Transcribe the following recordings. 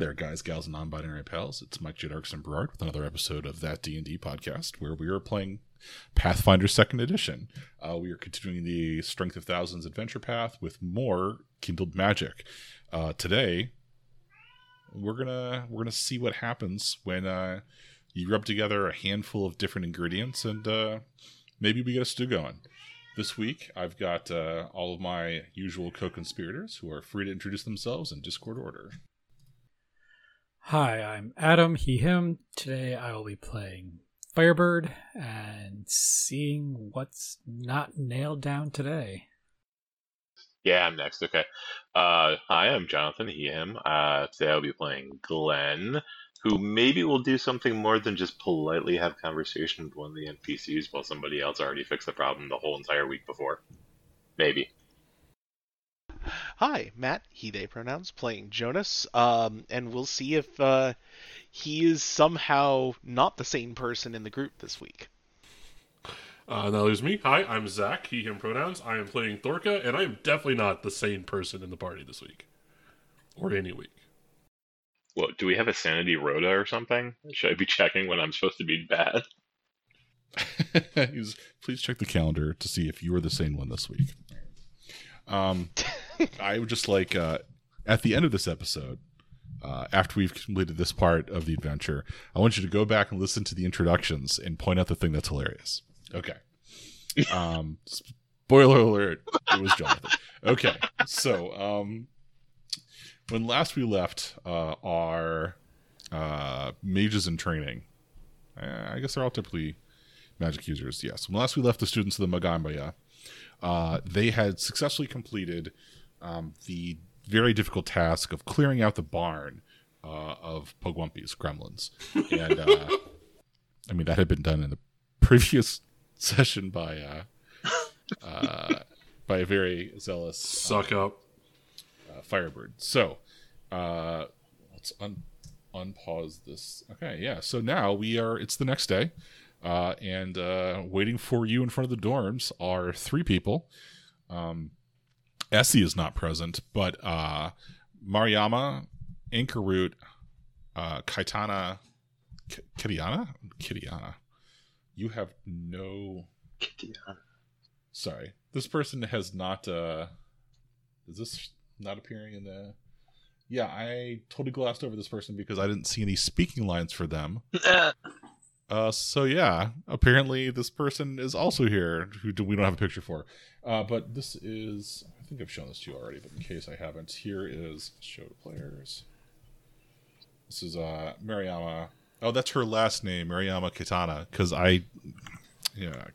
there, guys, gals, and non-binary pals. It's Mike J. Darkson Berard with another episode of that D and D podcast, where we are playing Pathfinder Second Edition. Uh, we are continuing the Strength of Thousands adventure path with more kindled magic. Uh, today, we're gonna we're gonna see what happens when uh, you rub together a handful of different ingredients, and uh, maybe we get a stew going. This week, I've got uh, all of my usual co-conspirators who are free to introduce themselves in Discord order. Hi, I'm Adam, he, him. Today I will be playing Firebird and seeing what's not nailed down today. Yeah, I'm next. Okay. Uh, hi, I'm Jonathan, he, him. Uh, today I'll be playing Glenn, who maybe will do something more than just politely have conversation with one of the NPCs while somebody else already fixed the problem the whole entire week before. Maybe. Hi, Matt, he, they pronouns, playing Jonas, um, and we'll see if uh, he is somehow not the same person in the group this week. Uh, now there's me. Hi, I'm Zach, he, him pronouns. I am playing Thorka, and I am definitely not the same person in the party this week. Or any week. What, do we have a sanity rota or something? Should I be checking when I'm supposed to be bad? Please check the calendar to see if you are the same one this week. Um, I would just like uh, at the end of this episode, uh, after we've completed this part of the adventure, I want you to go back and listen to the introductions and point out the thing that's hilarious. Okay. Um, spoiler alert: it was Jonathan. Okay, so um, when last we left uh, our uh, mages in training, uh, I guess they're all typically magic users. Yes. When last we left the students of the Magambaya, uh, they had successfully completed um, the very difficult task of clearing out the barn uh, of Pugwampi's gremlins. And uh, I mean, that had been done in the previous session by uh, uh, by a very zealous Suck up. uh, Firebird. So uh, let's un- unpause this. Okay, yeah. So now we are. It's the next day, uh, and uh, waiting for you in front of the dorms are three people. Um, Essie is not present, but uh, Mariama, Anchor Root, uh, Kaitana, K- Kiriana, Kiriana. You have no. Sorry, this person has not. uh Is this not appearing in the? Yeah, I totally glossed over this person because I didn't see any speaking lines for them. Uh, so yeah, apparently this person is also here, who do, we don't have a picture for. Uh, but this is, I think I've shown this to you already, but in case I haven't, here is show to players. This is uh Mariama. Oh, that's her last name, Mariama Kitana, because I, yeah.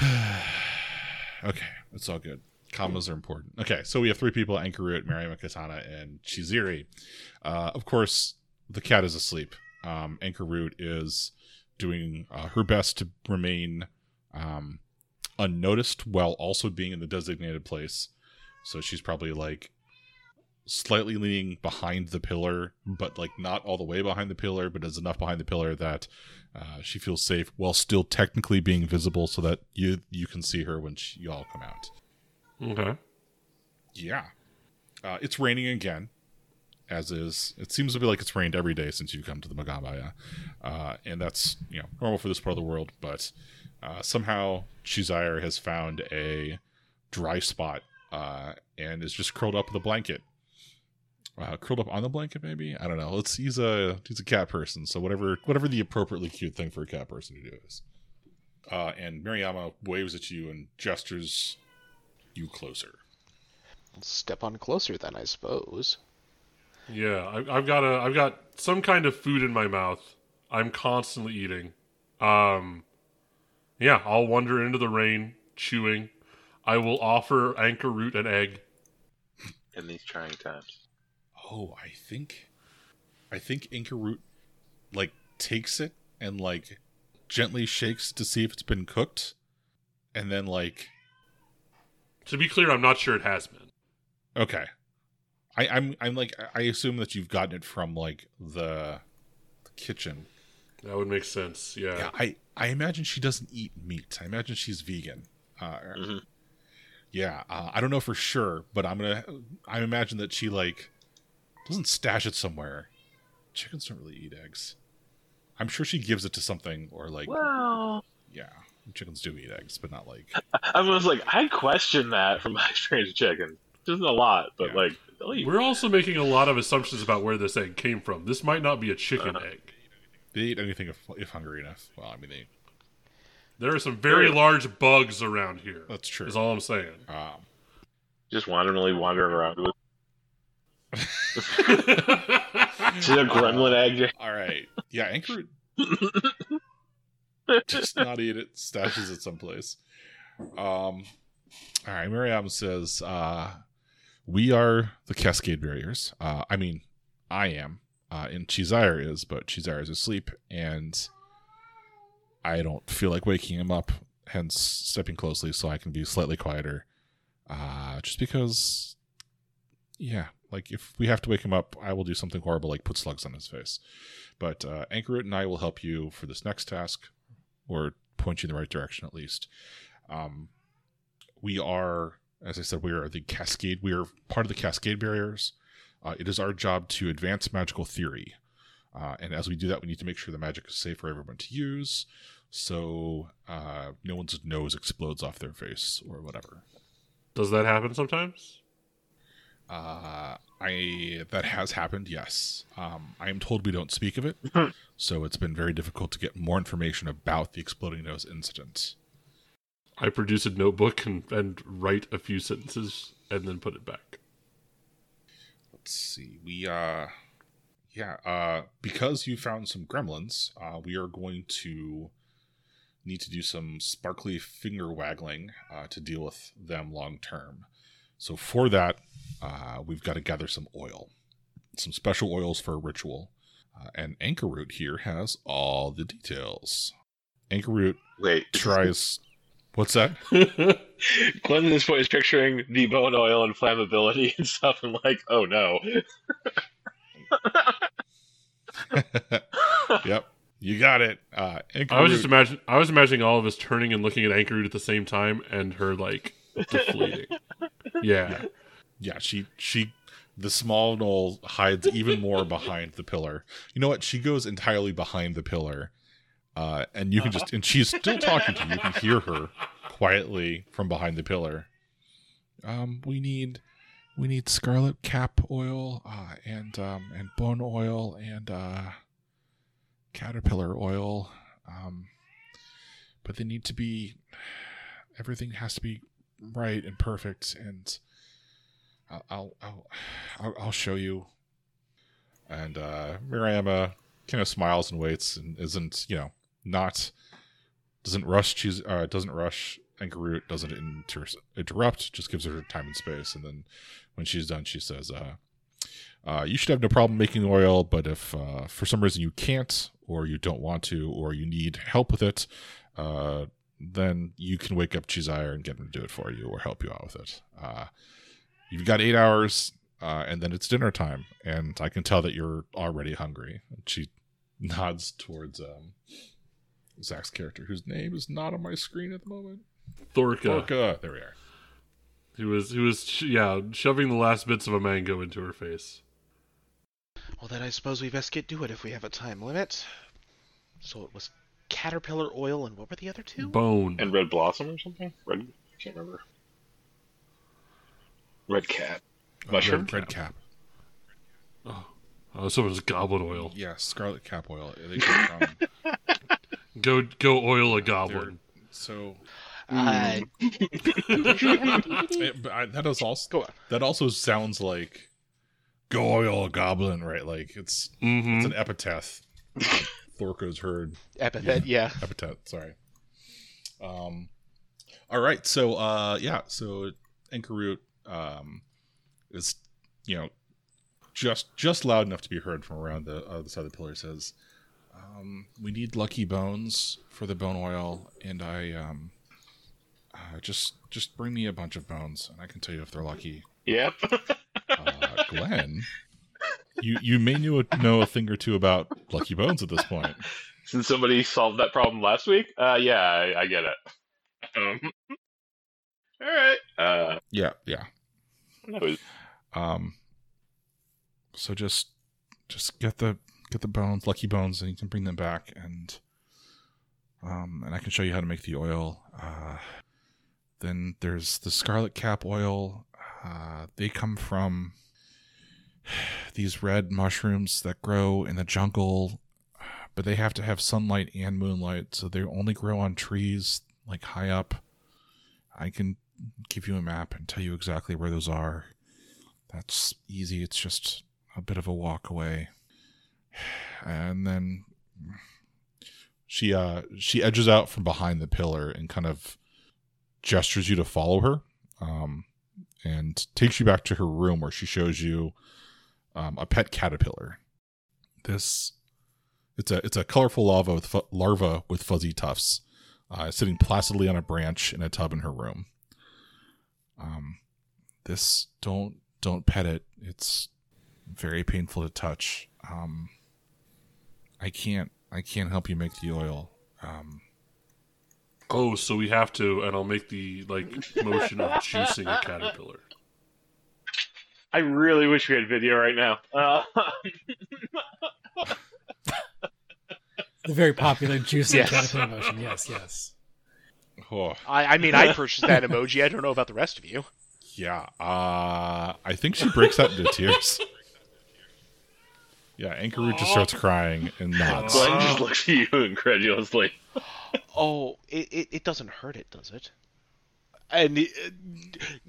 okay, it's all good. Commas are important. Okay, so we have three people: Anchor Root, Mariama Kitana, and Chizire. Uh, of course, the cat is asleep um, Anchor Root is doing uh, her best to remain um, unnoticed while also being in the designated place. So she's probably like slightly leaning behind the pillar, but like not all the way behind the pillar, but is enough behind the pillar that uh, she feels safe while still technically being visible, so that you you can see her when she, you all come out. Okay. Yeah, uh, it's raining again as is. It seems to be like it's rained every day since you've come to the Magambaya, uh, and that's you know normal for this part of the world. But uh, somehow Chizire has found a dry spot uh, and is just curled up with a blanket. Uh, curled up on the blanket, maybe I don't know. Let's he's a he's a cat person, so whatever whatever the appropriately cute thing for a cat person to do is. Uh, and Mariama waves at you and gestures you closer. Step on closer, then, I suppose. Yeah, I, I've got a, I've got some kind of food in my mouth. I'm constantly eating. Um, yeah, I'll wander into the rain, chewing. I will offer anchor root an egg. In these trying times. Oh, I think, I think anchor root, like takes it and like gently shakes to see if it's been cooked, and then like To be clear, I'm not sure it has been. okay, I, I'm I'm like I assume that you've gotten it from like the, the kitchen. That would make sense. Yeah. Yeah, I I imagine she doesn't eat meat. I imagine she's vegan. Uh, Mhm. Yeah, uh, I don't know for sure, but I'm gonna I imagine that she like doesn't stash it somewhere. Chickens don't really eat eggs. I'm sure she gives it to something or like Well, yeah, chickens do eat eggs, but not like I was like, I question that from my experience with chicken. Just a lot, but Yeah. like, eat We're also making a lot of assumptions about where this egg came from. This might not be a chicken Uh-huh. egg. They eat anything if, if hungry enough. Well, I mean they There are some very large bugs around here. that's true. Is all I'm saying. Um, just wanderingly wandering around with. She's a gremlin egg. all right, yeah, anchor just not eat it, stashes it someplace. Um, all right, Miriam says, uh, "We are the Cascade Bearers. Uh, I mean, I am, uh, and Chizire is, but Chizire is asleep, and I don't feel like waking him up. Hence, stepping closely so I can be slightly quieter. Uh, just because, yeah, like if we have to wake him up, I will do something horrible, like put slugs on his face. But uh, Anchor Root and I will help you for this next task, or point you in the right direction at least. Um, we are, as I said, we are the Cascade. We are part of the Cascade Bearers. Uh, it is our job to advance magical theory, uh, and as we do that, we need to make sure the magic is safe for everyone to use, so uh, no one's nose explodes off their face or whatever. Does that happen sometimes? Uh, I that has happened. Yes, um, I am told we don't speak of it, so it's been very difficult to get more information about the exploding nose incident. I produce a notebook and, and write a few sentences and then put it back. Let's see. We uh, yeah. Uh, because you found some gremlins, uh, we are going to need to do some sparkly finger waggling uh, to deal with them long term. So for that, uh, we've got to gather some oil, some special oils for a ritual. Uh, and Anchor Root here has all the details. Anchor Root Wait, tries. What's that? Glenn at this point is picturing the bone oil and flammability and stuff, and like, oh no. yep, you got it. Uh, Anchor I was just imagine I was imagining all of us turning and looking at Anchor at the same time and her like deflating. yeah. yeah, she she the small gnoll hides even more behind the pillar. You know what? She goes entirely behind the pillar. Uh, and you can just and she's still talking to you. You can hear her quietly from behind the pillar. Um, we need we need scarlet cap oil, uh, and um and bone oil and uh caterpillar oil. Um but they need to be everything has to be right and perfect and I'll I'll I'll, I'll, show you. And uh, Mariama kind of smiles and waits and isn't you know not doesn't rush she's uh, doesn't rush Anchor Root doesn't inter- interrupt just gives her time and space and then when she's done she says uh, uh, you should have no problem making oil but if uh, for some reason you can't or you don't want to or you need help with it uh, then you can wake up Chizire and get him to do it for you or help you out with it. Uh, you've got eight hours, uh, and then it's dinner time, and I can tell that you're already hungry. And she nods towards um, Zach's character, whose name is not on my screen at the moment. Thorka. Orca. There we are. He was he was yeah, shoving the last bits of a mango into her face. Well, then I suppose we best get to it if we have a time limit. So it was caterpillar oil, and what were the other two? Bone. and red blossom or something? Red, I can't remember. Red cat. Uh, Mushroom red, red cap. Oh, oh someone's goblet oil. Yes, scarlet cap oil. They come from- Go go oil a goblin. so Uh, it, but I, that does also Go that also sounds like go oil a goblin, right? Like it's Mm-hmm. it's an epithet. Thorko's heard epithet, yeah. epithet sorry um all right so uh yeah so Anchor Root um is you know just just loud enough to be heard from around the other side of the pillar says um we need lucky bones for the bone oil and i um uh, just just bring me a bunch of bones and i can tell you if they're lucky Yep. uh, glenn you you may know, know a thing or two about lucky bones at this point Since somebody solved that problem last week, uh, yeah, I, I get it. Um, all right. Uh, yeah yeah no, Um, So just just get the get the bones, lucky bones, and you can bring them back, and um, and I can show you how to make the oil. Uh, then there's the scarlet cap oil. Uh, they come from these red mushrooms that grow in the jungle, but they have to have sunlight and moonlight, so they only grow on trees like high up. I can give you a map and tell you exactly where those are. That's easy. It's just a bit of a walk away. And then she uh she edges out from behind the pillar and kind of gestures you to follow her. Um and takes you back to her room where she shows you um, a pet caterpillar. This it's a it's a colorful larva with fu- larva with fuzzy tufts, uh, sitting placidly on a branch in a tub in her room. Um, this don't don't pet it. It's very painful to touch. Um, I can't I can't help you make the oil. Um, Oh, so we have to, and I'll make the like motion of juicing a caterpillar. I really wish we had video right now. Uh, The very popular juicy Yes. caterpillar motion. Yes, yes. oh, I, I mean, I purchased that emoji. I don't know about the rest of you. yeah. Uh, I think she breaks out into tears. Yeah, Ankaru just starts crying and nods. Glenn just looks at you incredulously. Oh, it, it, it doesn't hurt it, does it? And it,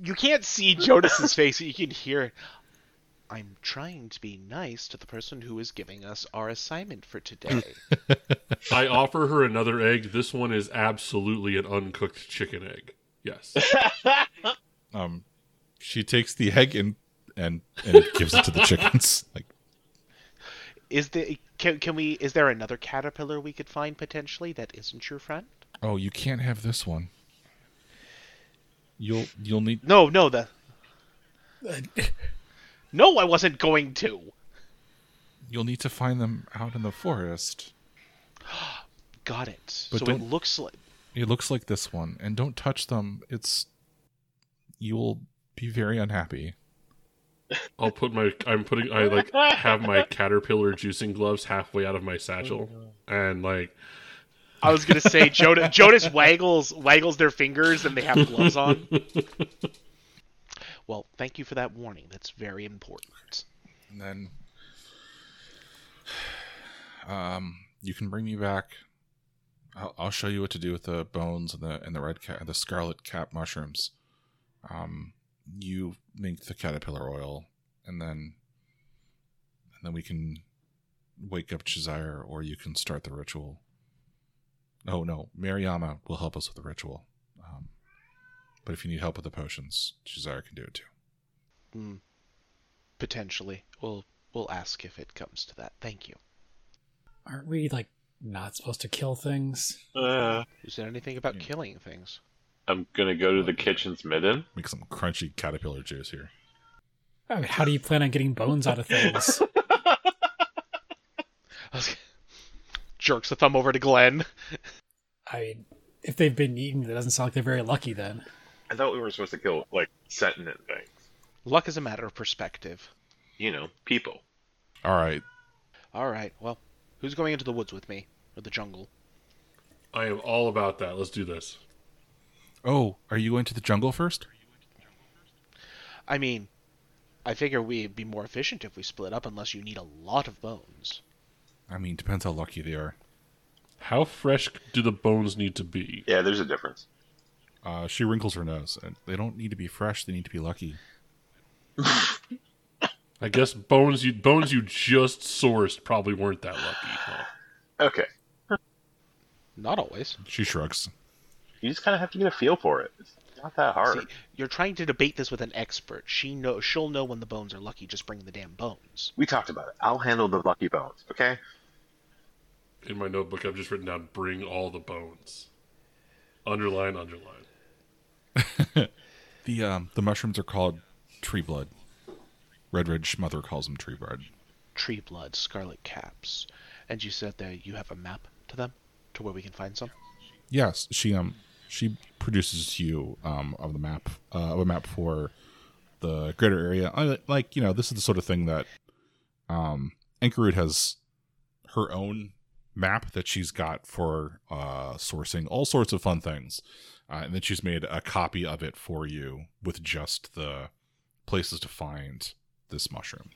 you can't see Jonas's face, you can hear it. I'm trying to be nice to the person who is giving us our assignment for today. I offer her another egg. This one is absolutely an uncooked chicken egg. Yes. Um, she takes the egg and and and gives it to the chickens. Like, is there can, can we is there another caterpillar we could find potentially that isn't your friend? oh, you can't have this one. You'll you'll need No, no, the No, I wasn't going to. you'll need to find them out in the forest. Got it. But so it looks like It looks like this one, and don't touch them. It's you'll be very unhappy. I'll put my I'm putting I like have my caterpillar juicing gloves halfway out of my satchel and like I was gonna say Jonas, Jonas waggles waggles their fingers and they have gloves on. Well, thank you for that warning. That's very important. And then um you can bring me back. I'll, I'll show you what to do with the bones and the and the red cat the scarlet cap mushrooms. Um you make the caterpillar oil and then and then we can wake up Chizire or you can start the ritual. Oh no, Mariama will help us with the ritual. Um, but if you need help with the potions, Chizire can do it too. Hmm. Potentially, we'll we'll ask if it comes to that. Thank you. Aren't we like not supposed to kill things? Uh, Is there anything about Yeah. killing things? I'm gonna go to the kitchen's midden. Make some crunchy caterpillar juice here. I mean, how do you plan on getting bones out of things? Jerks a thumb over to Glenn. I mean, if they've been eaten, it doesn't sound like they're very lucky then. I thought we were supposed to kill like sentient things. Luck is a matter of perspective. You know, people. All right. All right. Well, who's going into the woods with me or the jungle? I am all about that. Let's do this. Oh, are you going to the jungle first? I mean, I figure we'd be more efficient if we split up, unless you need a lot of bones. I mean, depends how lucky they are. How fresh do the bones need to be? Yeah, there's a difference. Uh, she wrinkles her nose. and They don't need to be fresh. They need to be lucky. I guess bones you bones you just sourced probably weren't that lucky. Huh? Okay, Not always. She shrugs. you just kind of have to get a feel for it. It's not that hard. See, you're trying to debate this with an expert. She know she'll know when the bones are lucky. Just bring the damn bones. We talked about it. I'll handle the lucky bones. Okay. In my notebook, I've just written down "bring all the bones." Underline, underline. The um, the mushrooms are called tree blood. Red Ridge Mother calls them tree blood. Tree blood, scarlet caps, and you said that you have a map to them, to where we can find some. Yes, she um she produces you um of the map uh, of a map for the greater area. I, like you know, this is the sort of thing that Um, Anchor Root has her own map that she's got for uh, sourcing all sorts of fun things. Uh, and then she's made a copy of it for you with just the places to find this mushroom.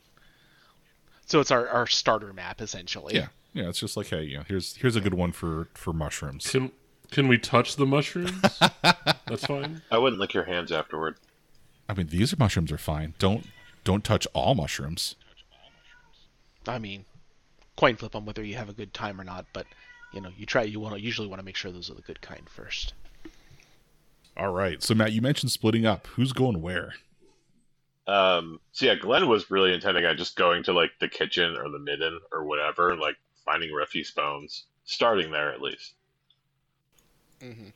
So it's our, our starter map essentially. Yeah. Yeah, it's just like, hey, you know, here's here's a good one for for mushrooms. Can can we touch the mushrooms? That's fine. I wouldn't lick your hands afterward. I mean, these mushrooms are fine. Don't don't touch all mushrooms. I mean, coin flip on whether you have a good time or not, but you know, you try. You want to usually want to make sure those are the good kind first. All right. So Matt, you mentioned splitting up. Who's going where? Um, so yeah, Glenn was really intending on just going to like the kitchen or the midden or whatever, like finding refuse bones, starting there at least. Mm-hmm.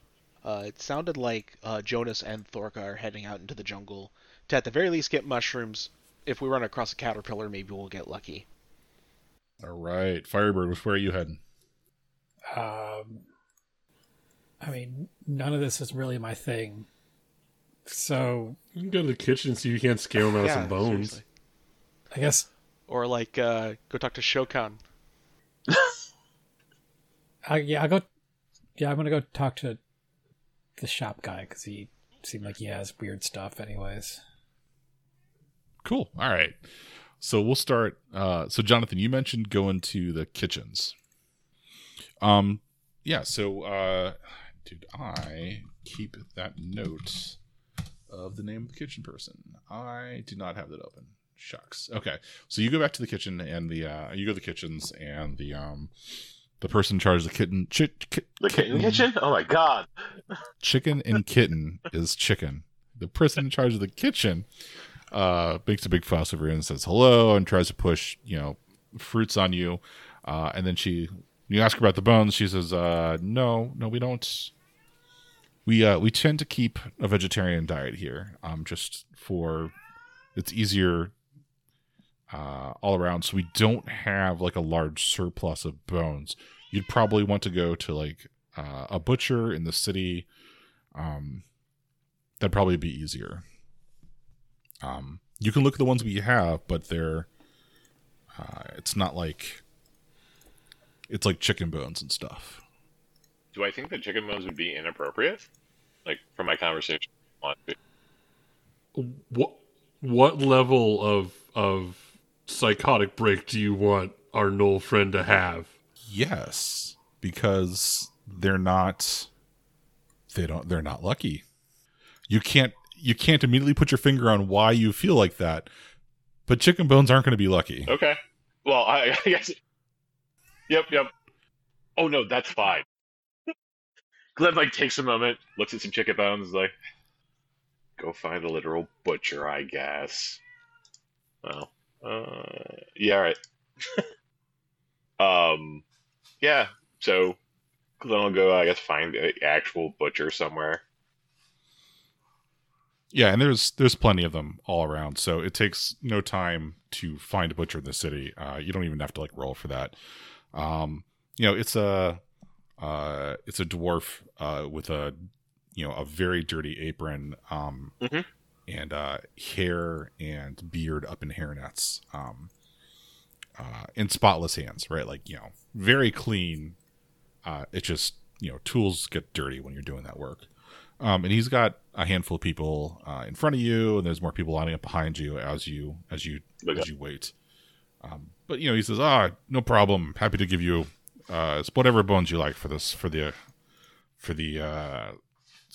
Uh, it sounded like uh, Jonas and Thorka are heading out into the jungle to, at the very least, get mushrooms. If we run across a caterpillar, maybe we'll get lucky. All right. Firebird, where are you heading? Um, I mean, none of this is really my thing. So You can go to the kitchen and see if you can't scale them out of some bones. seriously. I guess Or like, uh, go talk to Shokan. I yeah I go yeah I'm gonna go talk to the shop guy because he seemed like he has weird stuff. Anyways, Cool. All right. So we'll start. Uh, so Jonathan, you mentioned going to the kitchens. Um, yeah. So, uh, did I keep that note of the name of the kitchen person? I do not have that open. Shucks. Okay. So you go back to the kitchen and the uh, you go to the kitchens and the um the person in charge of the kitten chi- ki- The kitten kitchen? Oh my god! chicken and kitten is chicken. The person in charge of the kitchen uh, makes a big fuss over it and says hello and tries to push, you know, fruits on you. Uh, and then she, you ask her about the bones. She says, uh, no, no, we don't. We uh, we tend to keep a vegetarian diet here, um, just for it's easier uh, all around. So we don't have like a large surplus of bones. You'd probably want to go to like uh, a butcher in the city. Um, that'd probably be easier. Um, you can look at the ones we have, but they're uh, it's not like it's like chicken bones and stuff. Do I think that chicken bones would be inappropriate? Like from my conversation. What what level of of psychotic break do you want our Gnoll friend to have? Yes, because they're not they don't they're not lucky. You can't you can't immediately put your finger on why you feel like that. But chicken bones aren't going to be lucky. Okay. Well, I, I guess. Yep, yep. Oh no, that's fine. Glenn like takes a moment, looks at some chicken bones, like, go find a literal butcher, I guess. Well, uh, yeah, all right. um, yeah. So then I'll go, I guess, find an actual butcher somewhere. Yeah, and there's there's plenty of them all around, so it takes no time to find a butcher in the city. Uh, you don't even have to like roll for that. Um, you know, it's a uh, it's a dwarf uh, with a you know a very dirty apron um, Mhm. And uh, hair and beard up in hairnets um, uh, and spotless hands, right? Like you know, very clean. Uh, it just you know, tools get dirty when you're doing that work. Um, and he's got a handful of people uh, in front of you, and there's more people lining up behind you as you as you Okay. as you wait. Um, but you know, he says, "Ah, no problem. Happy to give you uh, whatever bones you like for this for the for the uh,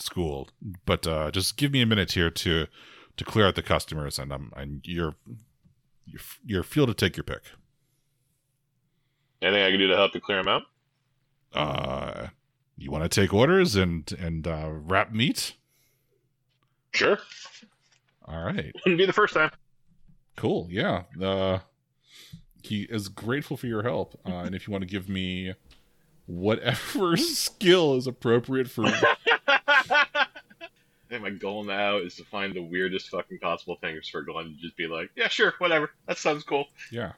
school. But uh, just give me a minute here to to clear out the customers, and um, and you're you're, you're free to take your pick. Anything I can do to help you clear them out? Uh, you want to take orders and and uh, wrap meat? Sure. All right." Wouldn't be the first time. Cool. Yeah. Uh, he is grateful for your help, uh, and if you want to give me whatever skill is appropriate for, think my goal now is to find the weirdest fucking possible things for Glenn to just be like, yeah, sure, whatever. That sounds cool. yeah,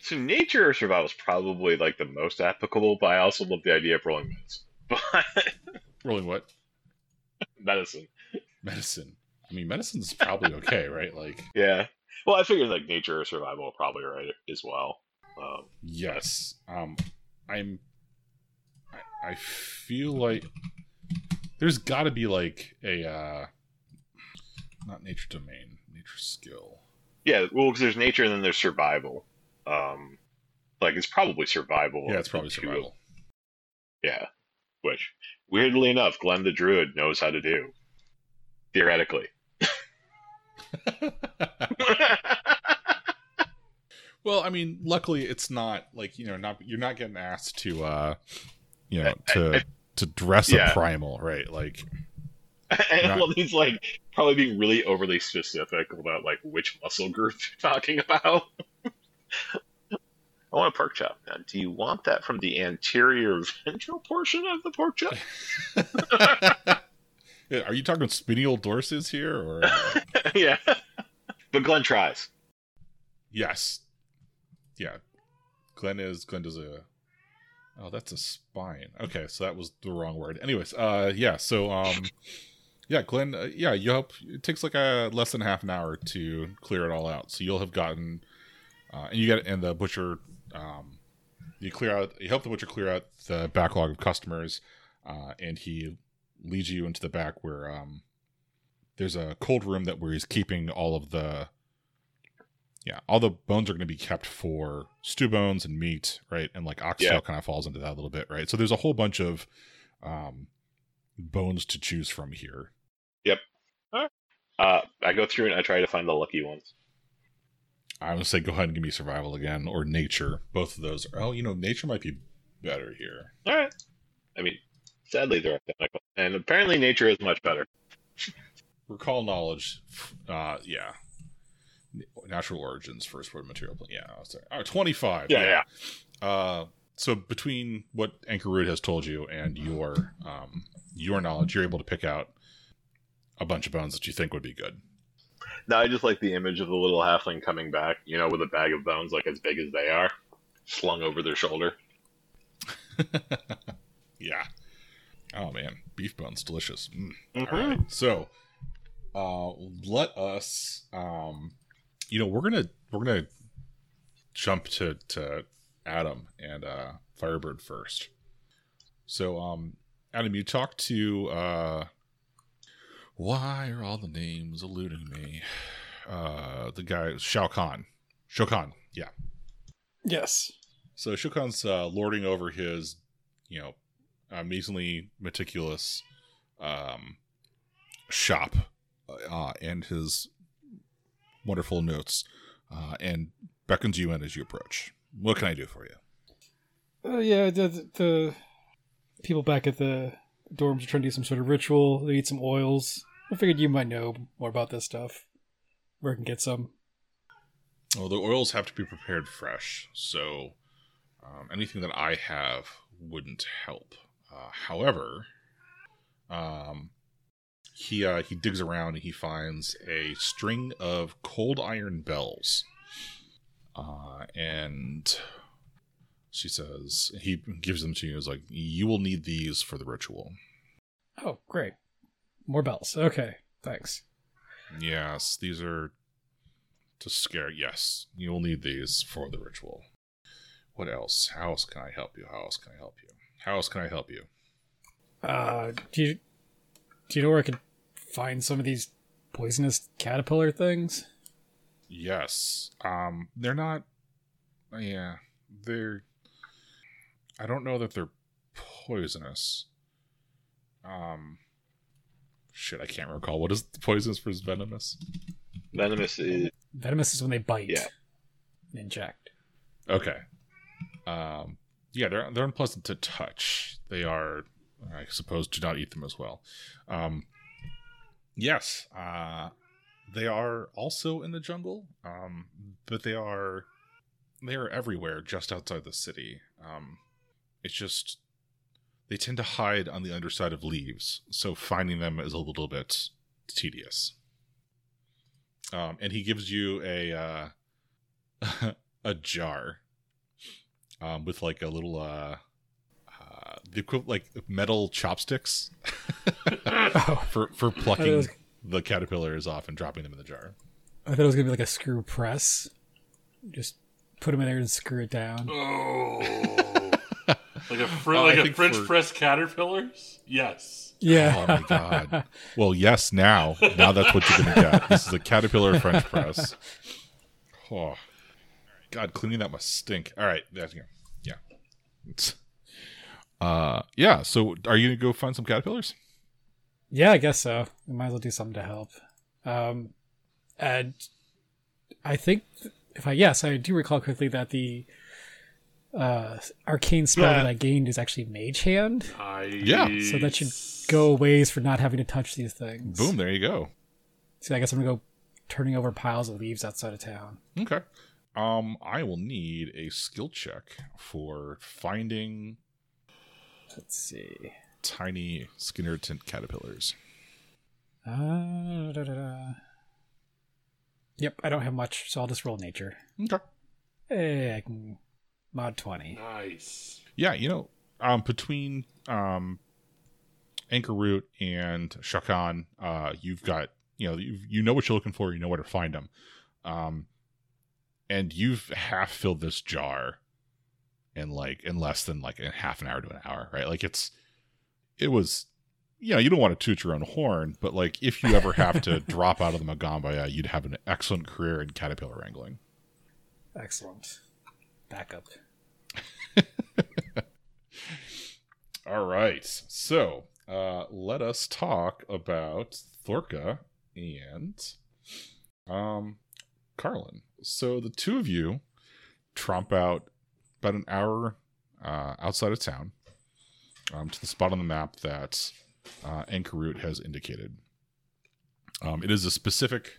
So nature or survival is probably like the most applicable, but I also love the idea of rolling meds. But rolling what medicine. medicine. I mean, medicine's probably okay, right? Like, Yeah. Well, I figured like nature or survival are probably right as well. Um, Yes. Um, I'm. I, I feel like there's got to be like a uh, not nature domain, nature skill. yeah, well, because there's nature and then there's survival. Um, like it's probably survival. Yeah, it's probably survival. Yeah, which weirdly enough, Glenn the Druid knows how to do. Theoretically. well, I mean, luckily it's not like you know, not you're not getting asked to, uh you know, to I- to dress Yeah. a primal, right? Like, and Right. well, he's like probably being really overly specific about like which muscle group you're talking about. I want a pork chop. Now, do you want that from the anterior ventral portion of the pork chop? Yeah, are you talking spinal dorsals here, or uh, yeah. But Glenn tries. yes, yeah, Glenn is Glenn does a. Oh, that's a spine. Okay, so that was the wrong word. Anyways, uh, yeah, so um, yeah, Glenn, uh, yeah, you help. It takes like a less than half an hour to clear it all out. So you'll have gotten, uh, and you get and the butcher, um, you clear out. You help the butcher clear out the backlog of customers, uh, and he leads you into the back where um, there's a cold room that where he's keeping all of the. Yeah, all the bones are going to be kept for stew bones and meat, right? And like oxtail Yeah. kind of falls into that a little bit, right? So there's a whole bunch of um, bones to choose from here. Yep. Uh, I go through and I try to find the lucky ones. I would say go ahead and give me survival again or nature. Both of those. Are, oh, you know, nature might be better here. All right. I mean, sadly they're identical, and apparently nature is much better. Recall knowledge. Uh, yeah. Natural origins, first word material. Yeah, I was sorry. Oh, 25. Yeah, yeah. Uh, so between what Anchor Root has told you and your um, your knowledge, you're able to pick out a bunch of bones that you think would be good. Now I just like the image of the little halfling coming back, you know, with a bag of bones like as big as they are, slung over their shoulder. yeah. Oh man, beef bones, delicious. Mm. Mhm. All right. So, uh, let us. Um, you know, we're gonna we're gonna jump to to Adam and uh, Firebird first. So, um, Adam, you talked to. Uh, why are all the names eluding me? Uh, the guy Shao Kahn, Shao Kahn. Yeah. Yes. So Shukan's uh, lording over his, you know, amazingly meticulous um, shop uh, and his wonderful notes, uh, and beckons you in as you approach. What can I do for you? Uh, yeah, the, the the people back at the dorms are trying to do some sort of ritual. They need some oils. I figured you might know more about this stuff. Where I can get some. Well, the oils have to be prepared fresh, so um, anything that I have wouldn't help. Uh, however, um, he uh, he digs around and he finds a string of cold iron bells, uh, and she says he gives them to you. Is like you will need these for the ritual. Oh, great. More bells. Okay, thanks. Yes, these are to scare. Yes, you will need these for the ritual. What else? How else can I help you? How else can I help you? How else can I help you? Uh, do you do you know where I could find some of these poisonous caterpillar things? Yes. Um, they're not. Yeah, they're. I don't know that they're poisonous. Um. Shit, I can't recall. What is poisonous versus venomous? Venomous is Venomous is when they bite. Yeah. and Inject. Okay. Um, yeah, they're they're unpleasant to touch. They are, I suppose, do not eat them as well. Um, yes, uh, they are also in the jungle, um, but they are they are everywhere, just outside the city. Um, it's just they tend to hide on the underside of leaves, so finding them is a little bit tedious. Um, and he gives you a uh, a jar um, with like a little uh, the equivalent like metal chopsticks Oh, for for plucking was- the caterpillars off and dropping them in the jar. I thought it was gonna be like a screw press. Just put them in there and screw it down. Oh, like a fr- Oh, like a French for- press caterpillars. Yes. Yeah. Oh my god. Well, yes. Now, now that's what you're gonna get. This is a caterpillar French press. Oh, God, cleaning that must stink. All right, there that's yeah, yeah. It's- Uh, yeah. So, are you gonna go find some caterpillars? Yeah, I guess so. We might as well do something to help. Um, and I think if I yes, I do recall quickly that the uh arcane spell Yeah. that I gained is actually Mage Hand, Yeah. so that should go a ways for not having to touch these things. Boom. There you go. So I guess I'm gonna go turning over piles of leaves outside of town. Okay. Um, I will need a skill check for finding Let's see. tiny Skinner tint caterpillars. Uh, da, da, da. Yep, I don't have much, so I'll just roll nature. Okay. Hey, I can mod twenty. Nice. Yeah, you know, um, between um, Anchor Root and Shakan, uh, you've got you know you you know what you're looking for, you know where to find them, um, and you've half filled this jar in like in less than like in half an hour to an hour, right? Like it's it was. You know, you don't want to toot your own horn, but like if you ever have to drop out of the Magambaya, you'd have an excellent career in caterpillar wrangling. Excellent. Backup. All right. So uh, let us talk about Thorka and um, Carlin. So the two of you tromp out about an hour uh, outside of town um, to the spot on the map that uh, Anchor Root has indicated. Um, it is a specific.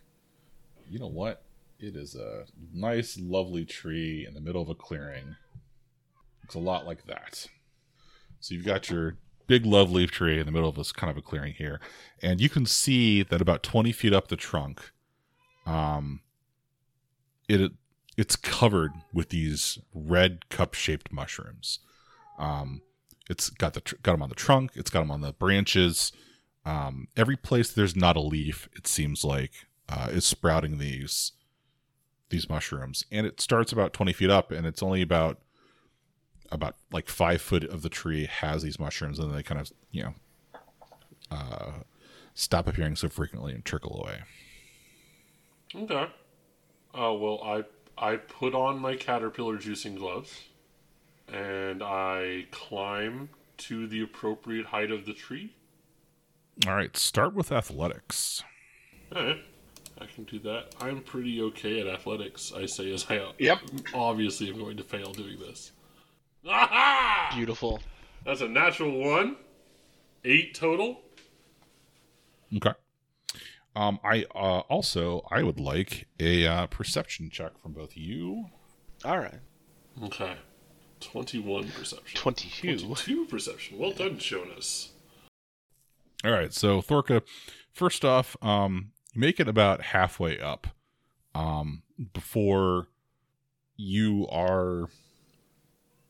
You know what? It is a nice, lovely tree in the middle of a clearing. Looks a lot like that. So you've got your big love leaf tree in the middle of this kind of a clearing here, and you can see that about twenty feet up the trunk, um, it it's covered with these red cup shaped mushrooms. Um, it's got the tr- got them on the trunk. It's got them on the branches. Um, every place there's not a leaf, it seems like, uh, is sprouting these these mushrooms, and it starts about twenty feet up, and it's only about about like five foot of the tree has these mushrooms, and then they kind of you know uh, stop appearing so frequently and trickle away. Okay. Uh, well, I I put on my caterpillar juicing gloves, and I climb to the appropriate height of the tree. All right, start with athletics. Alright, I can do that. I'm pretty okay at athletics, I say as I Yep. obviously am going to fail doing this. Aha! Beautiful. That's a natural one. Eight total. Okay. Um, I uh, also I would like a uh, perception check from both you. All right. Okay. 21 perception. 22. 22 perception. Well done, Jonas. All right, so Thorka, first off, um, you make it about halfway up, um, before you are.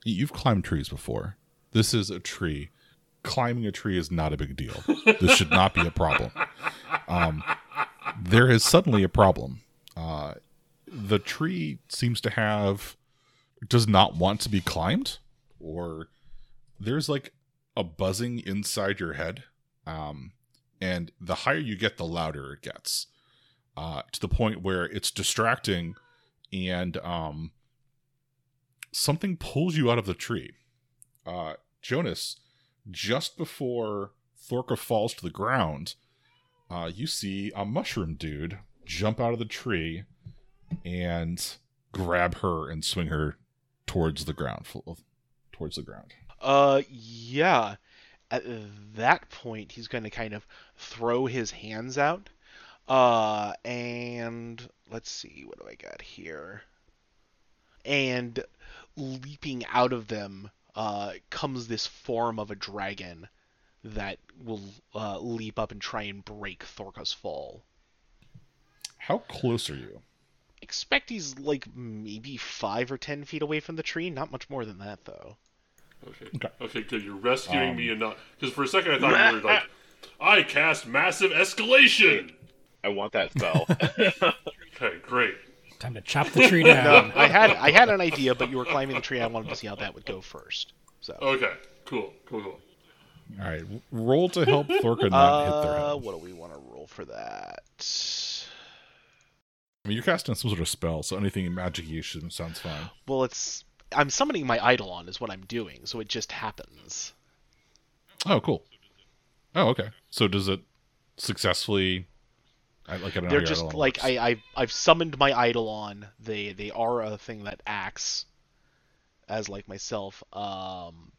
You've climbed trees before. This is a tree. Climbing a tree is not a big deal. This should not be a problem. Um, there is suddenly a problem. Uh, the tree seems to have does not want to be climbed, or there's like a buzzing inside your head um, and the higher you get, the louder it gets, uh, to the point where it's distracting, and um, something pulls you out of the tree. Uh, Jonas, just before Thorka falls to the ground, uh, you see a mushroom dude jump out of the tree and grab her and swing her towards the ground, towards the ground. Uh, yeah. At that point, he's going to kind of throw his hands out. Uh, and let's see, what do I got here? And leaping out of them uh, comes this form of a dragon that will uh, leap up and try and break Thorka's fall. How close are you? Expect he's like maybe five or ten feet away from the tree. Not much more than that, though. Okay. Okay. Okay, good. You're rescuing Um, me and not. Because for a second I thought you were like, I cast massive escalation! I want that spell. Okay, great. Time to chop the tree down. No, I had I had an idea, but you were climbing the tree. I wanted to see how that would go first. So, Okay, cool, cool, cool. All right, roll to help Thorka not hit their uh, what do we want to roll for that? I mean, you're casting some sort of spell, so anything in magic-y should- sounds fine. Well, it's I'm summoning my Eidolon is what I'm doing, so it just happens. Oh, cool. Oh, okay. So does it successfully? I, like I don't. They're your just like works. I I've, I've summoned my Eidolon. They they are a thing that acts as like myself. Um,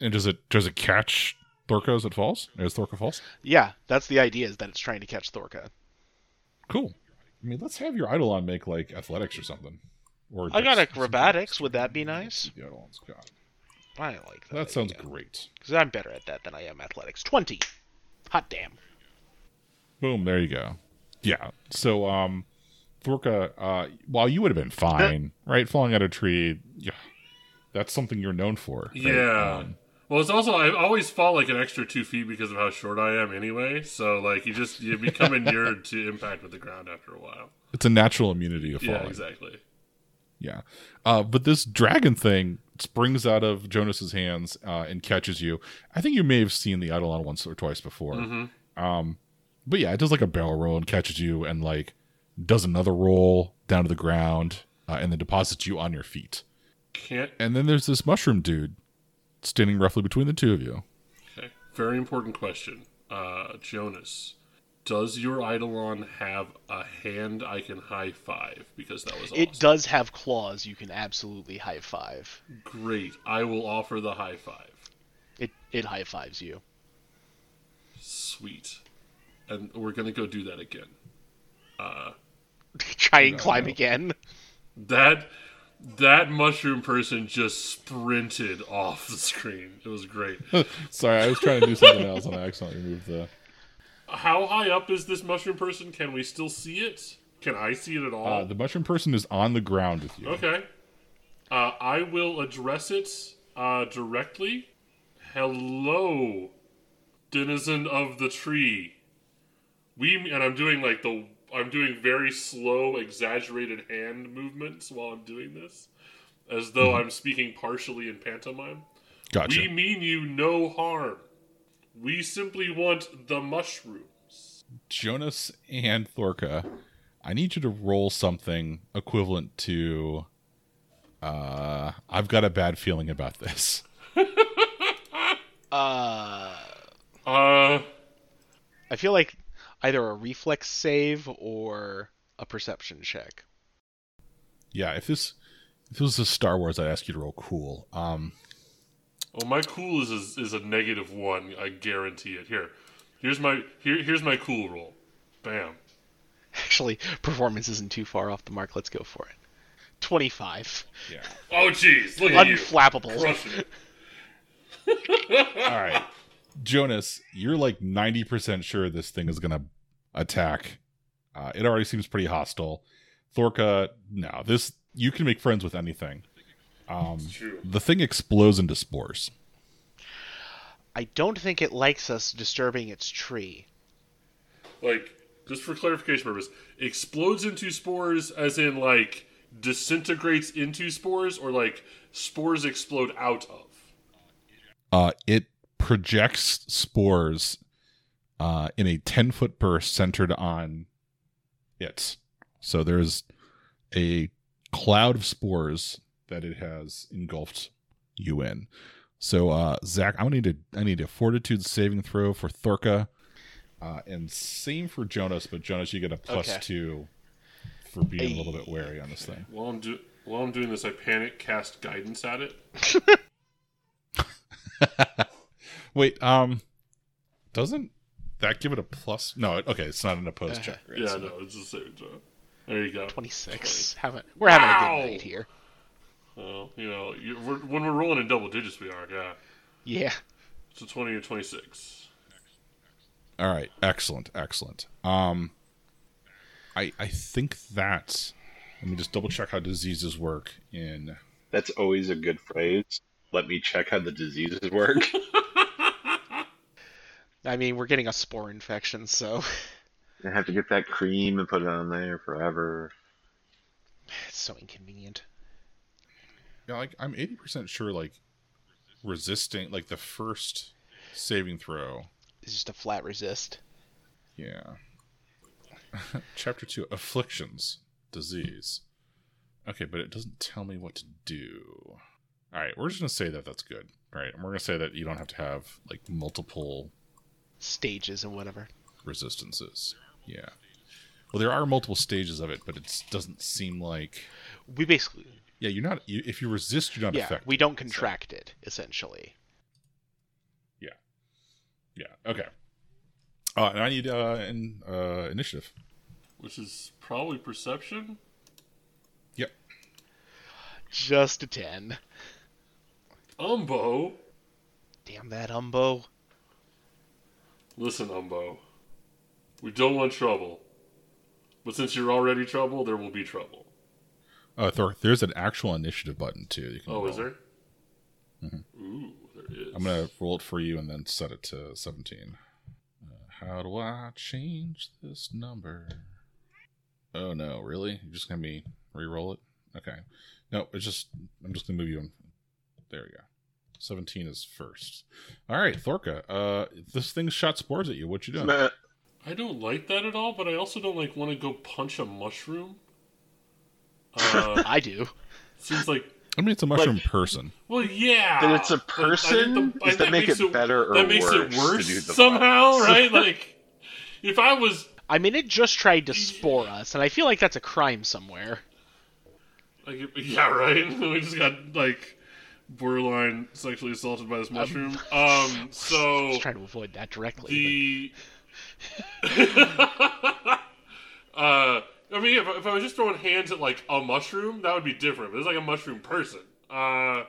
And does it does it catch Thorka as it falls? As Thorka falls? yeah, that's the idea is that it's trying to catch Thorka. Cool. I mean, let's have your Eidolon make like athletics or something. Or I got dex- acrobatics. Would that be nice? The Eidolon's got. I like that. That sounds great. because I'm better at that than I am athletics. Twenty. Hot damn. Boom. There you go. Yeah. So, um, Thorka, uh, while you would have been fine, right? Falling out of a tree, yeah, that's something you're known for. right? Yeah. Um, Well, it's also I always fall like an extra two feet because of how short I am anyway. So like you just you become inured to impact with the ground after a while. it's a natural immunity to falling. Yeah, exactly. Yeah. Uh, but this dragon thing springs out of Jonas's hands uh, and catches you. I think you may have seen the Eidolon once or twice before. Mm-hmm. Um, but yeah, it does like a barrel roll and catches you and like does another roll down to the ground uh, and then deposits you on your feet. Can't. And then there's this mushroom dude standing roughly between the two of you. Okay. Very important question, uh, Jonas. Does your Eidolon have a hand I can high five? Because that was awesome. It does have claws. You can absolutely high five. Great. I will offer the high five. It it high fives you. Sweet. And we're gonna go do that again. Uh, Try and climb again. that that mushroom person just sprinted off the screen. It was great. Sorry, I was trying to do something else and I accidentally moved the. How high up is this mushroom person? Can we still see it? Can I see it at all? Uh, the mushroom person is on the ground with you. Okay. Uh, I will address it uh, directly. Hello, denizen of the tree. We and I'm doing like the I'm doing very slow, exaggerated hand movements while I'm doing this, as though I'm speaking partially in pantomime. Gotcha. We mean you no harm. We simply want the mushrooms. Jonas and Thorka, I need you to roll something equivalent to. Uh, I've got a bad feeling about this. Uh, Uh, I feel like either a reflex save or a perception check. Yeah, if this if this was a Star Wars, I'd ask you to roll cool. Um, Well, my cool is, is is a negative one. I guarantee it. Here, here's my here here's my cool roll. Bam. Actually, performance isn't too far off the mark. Let's go for it. Twenty-five. yeah. Oh, jeez, look at you, Unflappable. All right, Jonas, you're like ninety percent sure this thing is gonna attack. Uh, it already seems pretty hostile. Thorka, no, this you can make friends with anything. Um, True. the thing explodes into spores. I don't think it likes us disturbing its tree. Like, just for clarification purpose, explodes into spores, as in like disintegrates into spores, or like spores explode out of. Uh, it projects spores uh, in a 10 foot burst centered on it. So there's a cloud of spores that it has engulfed you in. So uh, Zach, I need a I need a fortitude saving throw for Thorka, uh, and same for Jonas. But Jonas, you get a plus Okay. two for being a little bit wary on this thing. While I'm do while I'm doing this, I panic cast guidance at it. Wait, um, doesn't that give it a plus? No, okay, it's not an opposed check. Right? Yeah, So- no, it's the same job. There you go. Twenty-six. Having we're having a good night here. Well, you know, you, we're, when we're rolling in double digits, we are. Yeah, Yeah. so twenty or twenty-six. All right, excellent, excellent. Um, I I think that. Let me just double check how diseases work in. That's always a good phrase. Let me check how the diseases work. I mean, we're getting a spore infection, so I have to get that cream and put it on there forever. It's so inconvenient. Yeah, like I'm eighty percent sure like resisting like the first saving throw. It's just a flat resist. Yeah. Chapter two, afflictions, disease. Okay, but it doesn't tell me what to do. All right, we're just gonna say that that's good, right? And we're gonna say that you don't have to have like multiple Stages and whatever. resistances. Yeah. Well, there are multiple stages of it, but it doesn't seem like. We basically, Yeah, you're not. You, if you resist, you're not yeah, affected. we don't contract it essentially. Yeah. Yeah. Okay. Uh, and I need uh, an uh, initiative. Which is probably perception. Yep. Just a ten. Umbo. Damn that Umbo. Listen, Umbo. We don't want trouble. But since you're already trouble, there will be trouble. Uh, Thor, there's an actual initiative button too. You can Oh, is roll. there? Ooh, there is. I'm gonna roll it for you and then set it to 17. Uh, how do I change this number? Oh no, really? You're just gonna be re-roll it? Okay. No, it's just I'm just gonna move you. On. There we go. 17 is first. All right, Thorka. Uh, this thing shot spores at you. What you doing? Meh. I don't like that at all, but I also don't like want to go punch a mushroom. Uh, I do. seems like I mean, it's a mushroom person. well, yeah. That it's a but I think person? I Does that make makes it better or that makes worse it to worse do the somehow, violence? right? Like, if I was I mean, it just tried to spore us, and I feel like that's a crime somewhere. like, yeah, right. we just got like borderline sexually assaulted by this mushroom. Um, so Just trying to avoid that directly. the uh I mean if, if I was just throwing hands at like a mushroom that would be different but it's like a mushroom person. Uh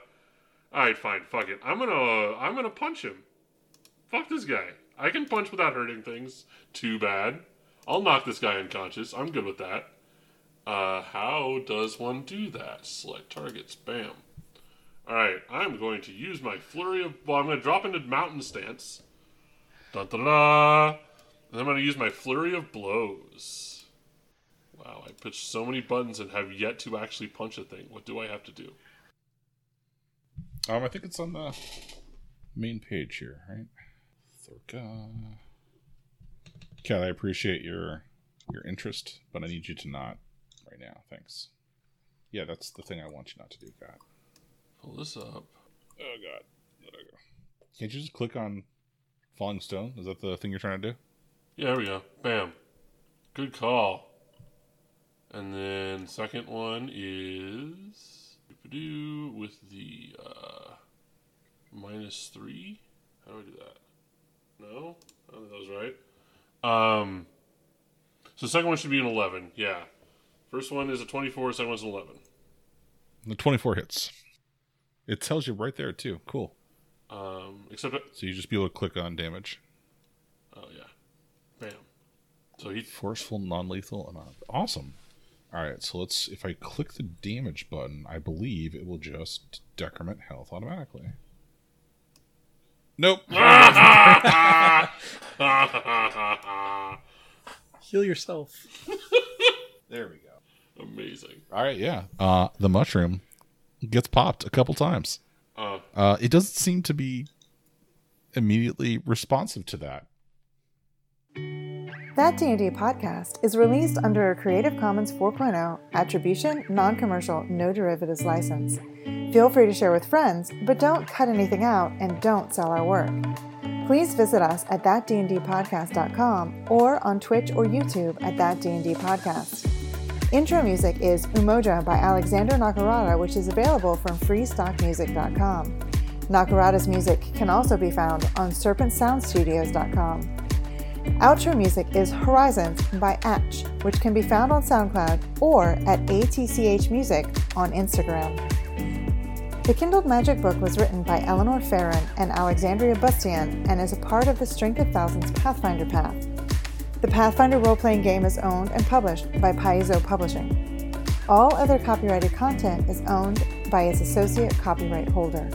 alright fine fuck it. I'm gonna I'm gonna punch him. Fuck this guy. I can punch without hurting things. Too bad. I'll knock this guy unconscious. I'm good with that. Uh how does one do that? Select targets. Bam alright I'm going to use my flurry of well I'm gonna drop into mountain stance Dun, da, da. And I'm going to use my flurry of blows. Wow, I pushed so many buttons and have yet to actually punch a thing. What do I have to do? Um, I think it's on the main page here, right? Thorka. Kat, I appreciate your your interest, but I need you to not right now. Thanks. Yeah, that's the thing I want you not to do, Kat. Pull this up. Oh God, let I go. Can't you just click on Falling Stone? Is that the thing you're trying to do? Yeah, there we go. Bam. Good call. And then second one is do with the uh, minus three. How do I do that? No, I don't think that was right. Um, so second one should be an eleven. Yeah. First one is a twenty-four. Second one's an eleven. The 24 hits. It tells you right there too. Cool. Um, except So you just be able to click on damage. oh yeah, bam. So he Forceful, non-lethal, and on- awesome. All right, so let's. If I click the damage button, I believe it will just decrement health automatically. Nope. Heal yourself. there we go. amazing. All right, yeah. Uh, the mushroom gets popped a couple times. Uh, Uh, it doesn't seem to be immediately responsive to that. That D&D podcast is released under a Creative Commons 4.0 attribution, non-commercial, no derivatives license. Feel free to share with friends, but don't cut anything out and don't sell our work. Please visit us at thatdndpodcast.com or on Twitch or YouTube at That D&D Podcast. Intro music is Umoja by Alexander Nakarada, which is available from freestockmusic.com. Nakarada's music can also be found on serpentsoundstudios.com. Outro music is Horizons by Atch, which can be found on SoundCloud or at ATCH Music on Instagram. The Kindled Magic book was written by Eleanor Ferron and Alexandria Bustion and is a part of the Strength of Thousands Pathfinder Path. The Pathfinder role playing game is owned and published by Paizo Publishing. All other copyrighted content is owned by its associate copyright holder.